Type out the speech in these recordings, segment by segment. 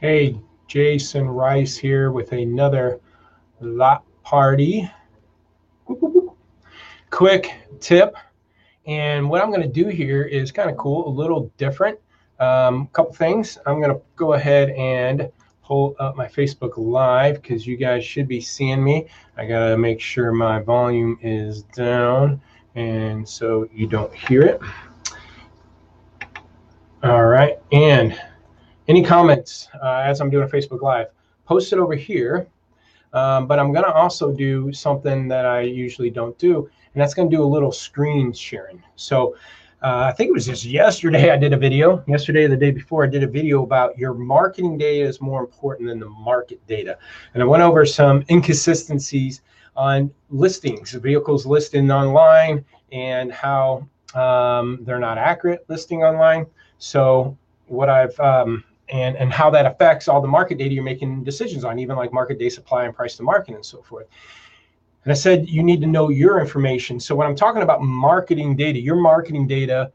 Hey, Jason Rice here with another lot party. Quick tip. And what I'm going to do here is kind of cool, a little different. A um, couple things. I'm going to go ahead and pull up my Facebook Live because you guys should be seeing me. I got to make sure my volume is down and so you don't hear it. All right. And any comments uh, as I'm doing a Facebook Live? Post it over here. Um, but I'm going to also do something that I usually don't do, and that's going to do a little screen sharing. So uh, I think it was just yesterday I did a video. Yesterday, the day before, I did a video about your marketing data is more important than the market data. And I went over some inconsistencies on listings, vehicles listed online, and how um, they're not accurate listing online. So what I've um, and and how that affects all the market data you're making decisions on, even like market day supply and price to market and so forth. And I said you need to know your information. So when I'm talking about marketing data, your marketing data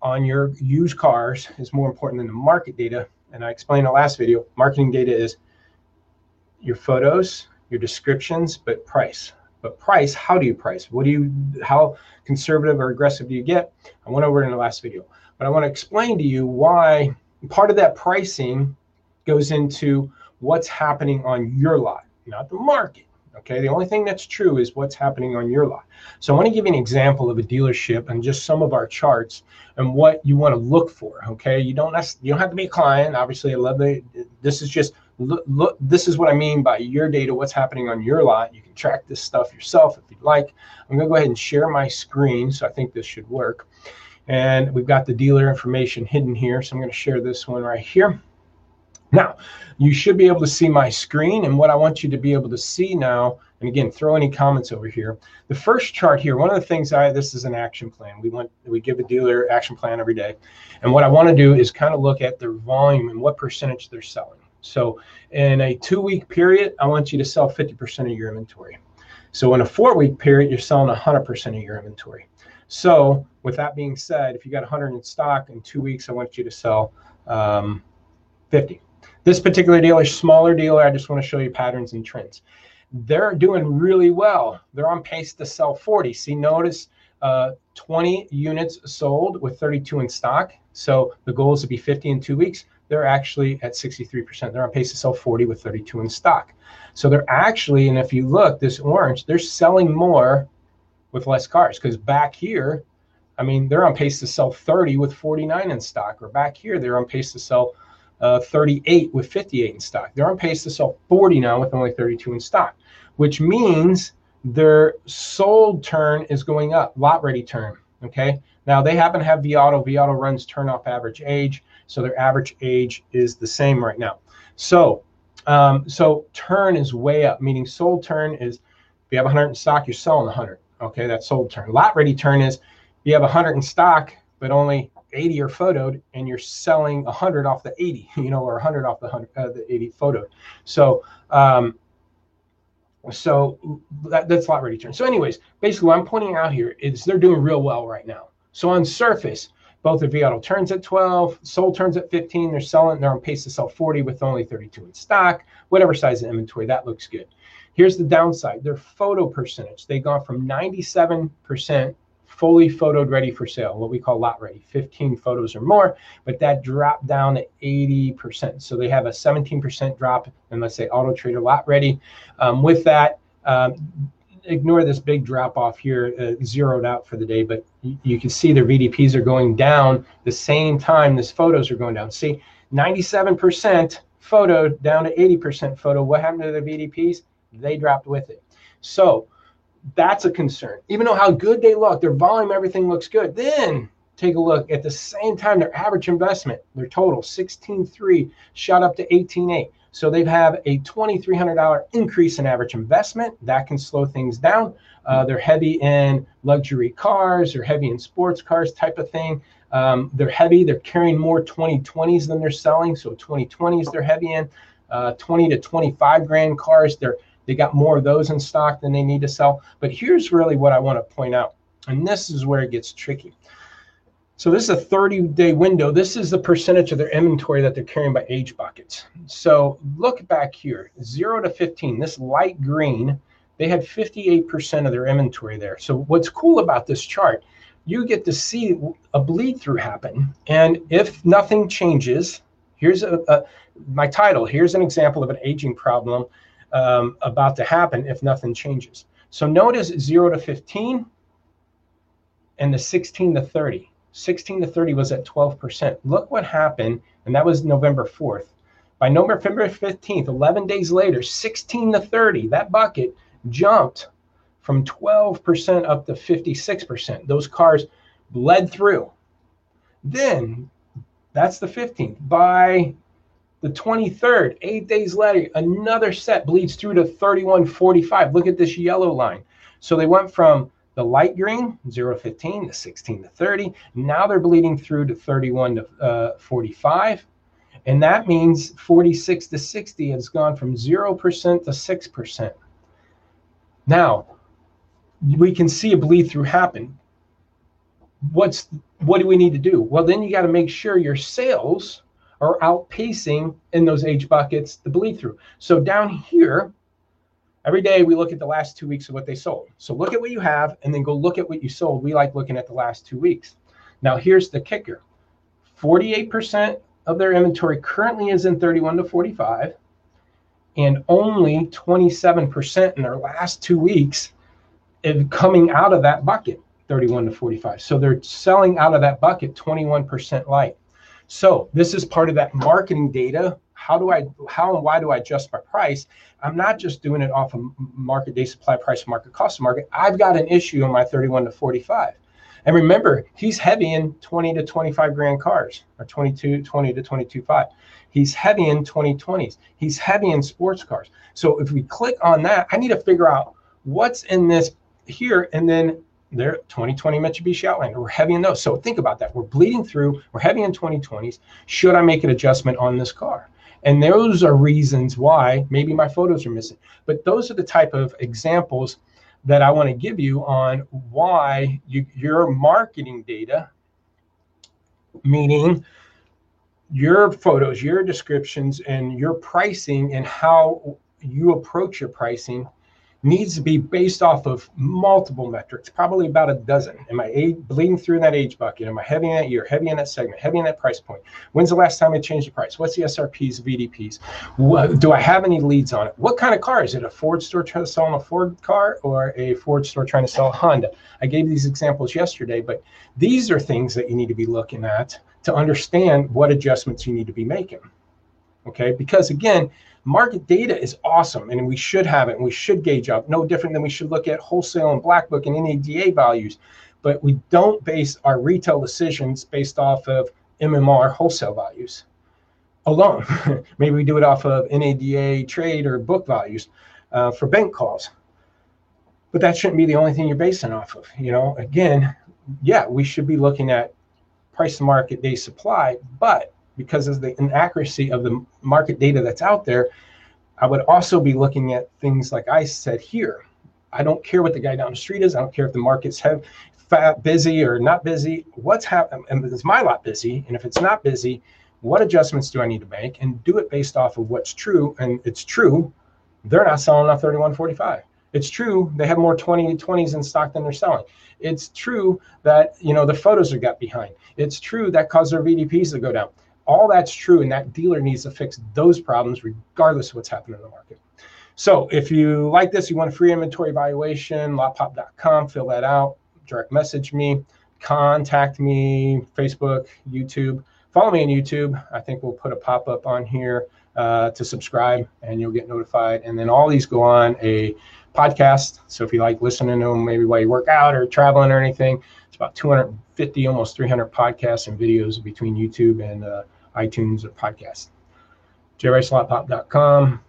on your used cars is more important than the market data. And I explained in the last video, marketing data is your photos, your descriptions, but price. But price, how do you price? What do you, how conservative or aggressive do you get? I went over it in the last video. But I want to explain to you why part of that pricing goes into what's happening on your lot, not the market. Okay, the only thing that's true is what's happening on your lot. So I want to give you an example of a dealership and just some of our charts and what you want to look for. Okay, you don't you don't have to be a client. Obviously, I love the. This is just look, look. This is what I mean by your data. What's happening on your lot? You can track this stuff yourself if you'd like. I'm going to go ahead and share my screen. So I think this should work. And we've got the dealer information hidden here. So I'm going to share this one right here. Now, you should be able to see my screen. And what I want you to be able to see now, and again, throw any comments over here. The first chart here, one of the things I, this is an action plan. We want, we give a dealer action plan every day. And what I want to do is kind of look at their volume and what percentage they're selling. So in a two week period, I want you to sell 50% of your inventory. So in a four week period, you're selling 100% of your inventory. So with that being said, if you got 100 in stock in two weeks, I want you to sell um, 50. This particular dealer, smaller dealer, I just want to show you patterns and trends. They're doing really well. They're on pace to sell 40. See, notice uh, 20 units sold with 32 in stock. So the goal is to be 50 in two weeks. They're actually at 63%. They're on pace to sell 40 with 32 in stock. So they're actually, and if you look, this orange, they're selling more with less cars because back here, I mean, they're on pace to sell 30 with 49 in stock, or back here, they're on pace to sell uh, 38 with 58 in stock. They're on pace to sell 40 now with only 32 in stock, which means their sold turn is going up, lot ready turn. Okay. Now they happen to have vAuto. vAuto runs turn off average age. So their average age is the same right now. So, um, so turn is way up, meaning sold turn is if you have 100 in stock, you're selling 100. Okay, that's sold turn. Lot ready turn is you have 100 in stock, but only 80 are photoed, and you're selling 100 off the 80, you know, or 100 off the 100, uh, the 80 photoed. So, um, so that, that's lot ready turn. So, anyways, basically, what I'm pointing out here is they're doing real well right now. So on surface, both the vAuto turns at 12, sold turns at 15. They're selling, they're on pace to sell 40 with only 32 in stock, whatever size of inventory, that looks good. Here's the downside their photo percentage. They've gone from 97% fully photoed ready for sale, what we call lot ready, 15 photos or more, but that dropped down to 80%. So they have a 17% drop in, let's say, Auto Trader lot ready. Um, with that, um, ignore this big drop off here, uh, zeroed out for the day, but you can see their VDPs are going down the same time this photos are going down. See, 97% photo down to 80% photo. What happened to the VDPs? They dropped with it. So that's a concern. Even though how good they look, their volume, everything looks good. Then take a look at the same time their average investment, their total 16.3 shot up to 18.8. So they have a $2,300 increase in average investment. That can slow things down. Uh, they're heavy in luxury cars, they're heavy in sports cars type of thing. Um, they're heavy, they're carrying more 2020s than they're selling. So 2020s they're heavy in. Uh, 20 to 25 grand cars, they're they got more of those in stock than they need to sell. But here's really what I want to point out. And this is where it gets tricky. So this is a 30 day window. This is the percentage of their inventory that they're carrying by age buckets. So look back here, zero to 15, this light green, they had 58% of their inventory there. So what's cool about this chart, you get to see a bleed through happen. And if nothing changes, here's a, a my title, here's an example of an aging problem um, about to happen if nothing changes. So notice zero to 15 and the 16 to 30 16 to 30 was at 12%. Look what happened, and that was November 4th. By November 15th, 11 days later, 16 to 30, that bucket jumped from 12% up to 56%. Those cars bled through. Then, that's the 15th. By the 23rd, eight days later, another set bleeds through to 31.45. Look at this yellow line. So they went from the light green, 0 to 15 to 16 to 30. Now they're bleeding through to 31 to uh, 45. And that means 46 to 60 has gone from 0% to 6%. Now, we can see a bleed through happen. What's what do we need to do? Well, then you got to make sure your sales are outpacing in those age buckets the bleed through. So down here, Every day we look at the last two weeks of what they sold. So look at what you have and then go look at what you sold. We like looking at the last two weeks. Now here's the kicker 48% of their inventory currently is in 31 to 45, and only 27% in their last two weeks is coming out of that bucket 31 to 45. So they're selling out of that bucket 21% light. So this is part of that marketing data how do I, how and why do I adjust my price? I'm not just doing it off of market day supply price, market cost of market. I've got an issue on my 31 to 45. And remember, he's heavy in 20 to 25 grand cars or 22, 20 to 22, 5. He's heavy in 2020s. He's heavy in sports cars. So if we click on that, I need to figure out what's in this here and then there 2020 Mitsubishi Outlander. We're heavy in those. So think about that. We're bleeding through. We're heavy in 2020s. Should I make an adjustment on this car? And those are reasons why maybe my photos are missing. But those are the type of examples that I want to give you on why you, your marketing data, meaning your photos, your descriptions, and your pricing and how you approach your pricing needs to be based off of multiple metrics, probably about a dozen. Am I age, bleeding through in that age bucket? Am I heavy in that year, heavy in that segment, heavy in that price point? When's the last time I changed the price? What's the SRPs, VDPs? What, do I have any leads on it? What kind of car? Is it a Ford store trying to sell a Ford car or a Ford store trying to sell a Honda? I gave these examples yesterday, but these are things that you need to be looking at to understand what adjustments you need to be making. Okay, because again, market data is awesome and we should have it and we should gauge up. No different than we should look at wholesale and black book and NADA values. But we don't base our retail decisions based off of MMR wholesale values alone. Maybe we do it off of NADA trade or book values uh, for bank calls. But that shouldn't be the only thing you're basing off of you know? Again yeah we should be looking at price to market day supply but because of the inaccuracy of the market data that's out there, I would also be looking at things like I said here. I don't care what the guy down the street is. I don't care if the market's have fat, busy or not busy. What's happening? And um, um, is my lot busy? And if it's not busy, what adjustments do I need to make? And do it based off of what's true. And it's true, they're not selling enough 3145. It's true they have more 2020s in stock than they're selling. It's true that you know the photos are got behind. It's true that caused their VDPs to go down all that's true, and that dealer needs to fix those problems regardless of what's happening in the market. So if you like this, you want a free inventory evaluation, lotpop.com, fill that out, direct message me, contact me, Facebook, YouTube. Follow me on YouTube. I think we'll put a pop up on here uh, to subscribe and you'll get notified. And then all these go on a podcast. So if you like listening to them, maybe while you work out or traveling or anything, it's about 250, almost 300 podcasts and videos between YouTube and uh, iTunes or podcast. jrslotpop.com.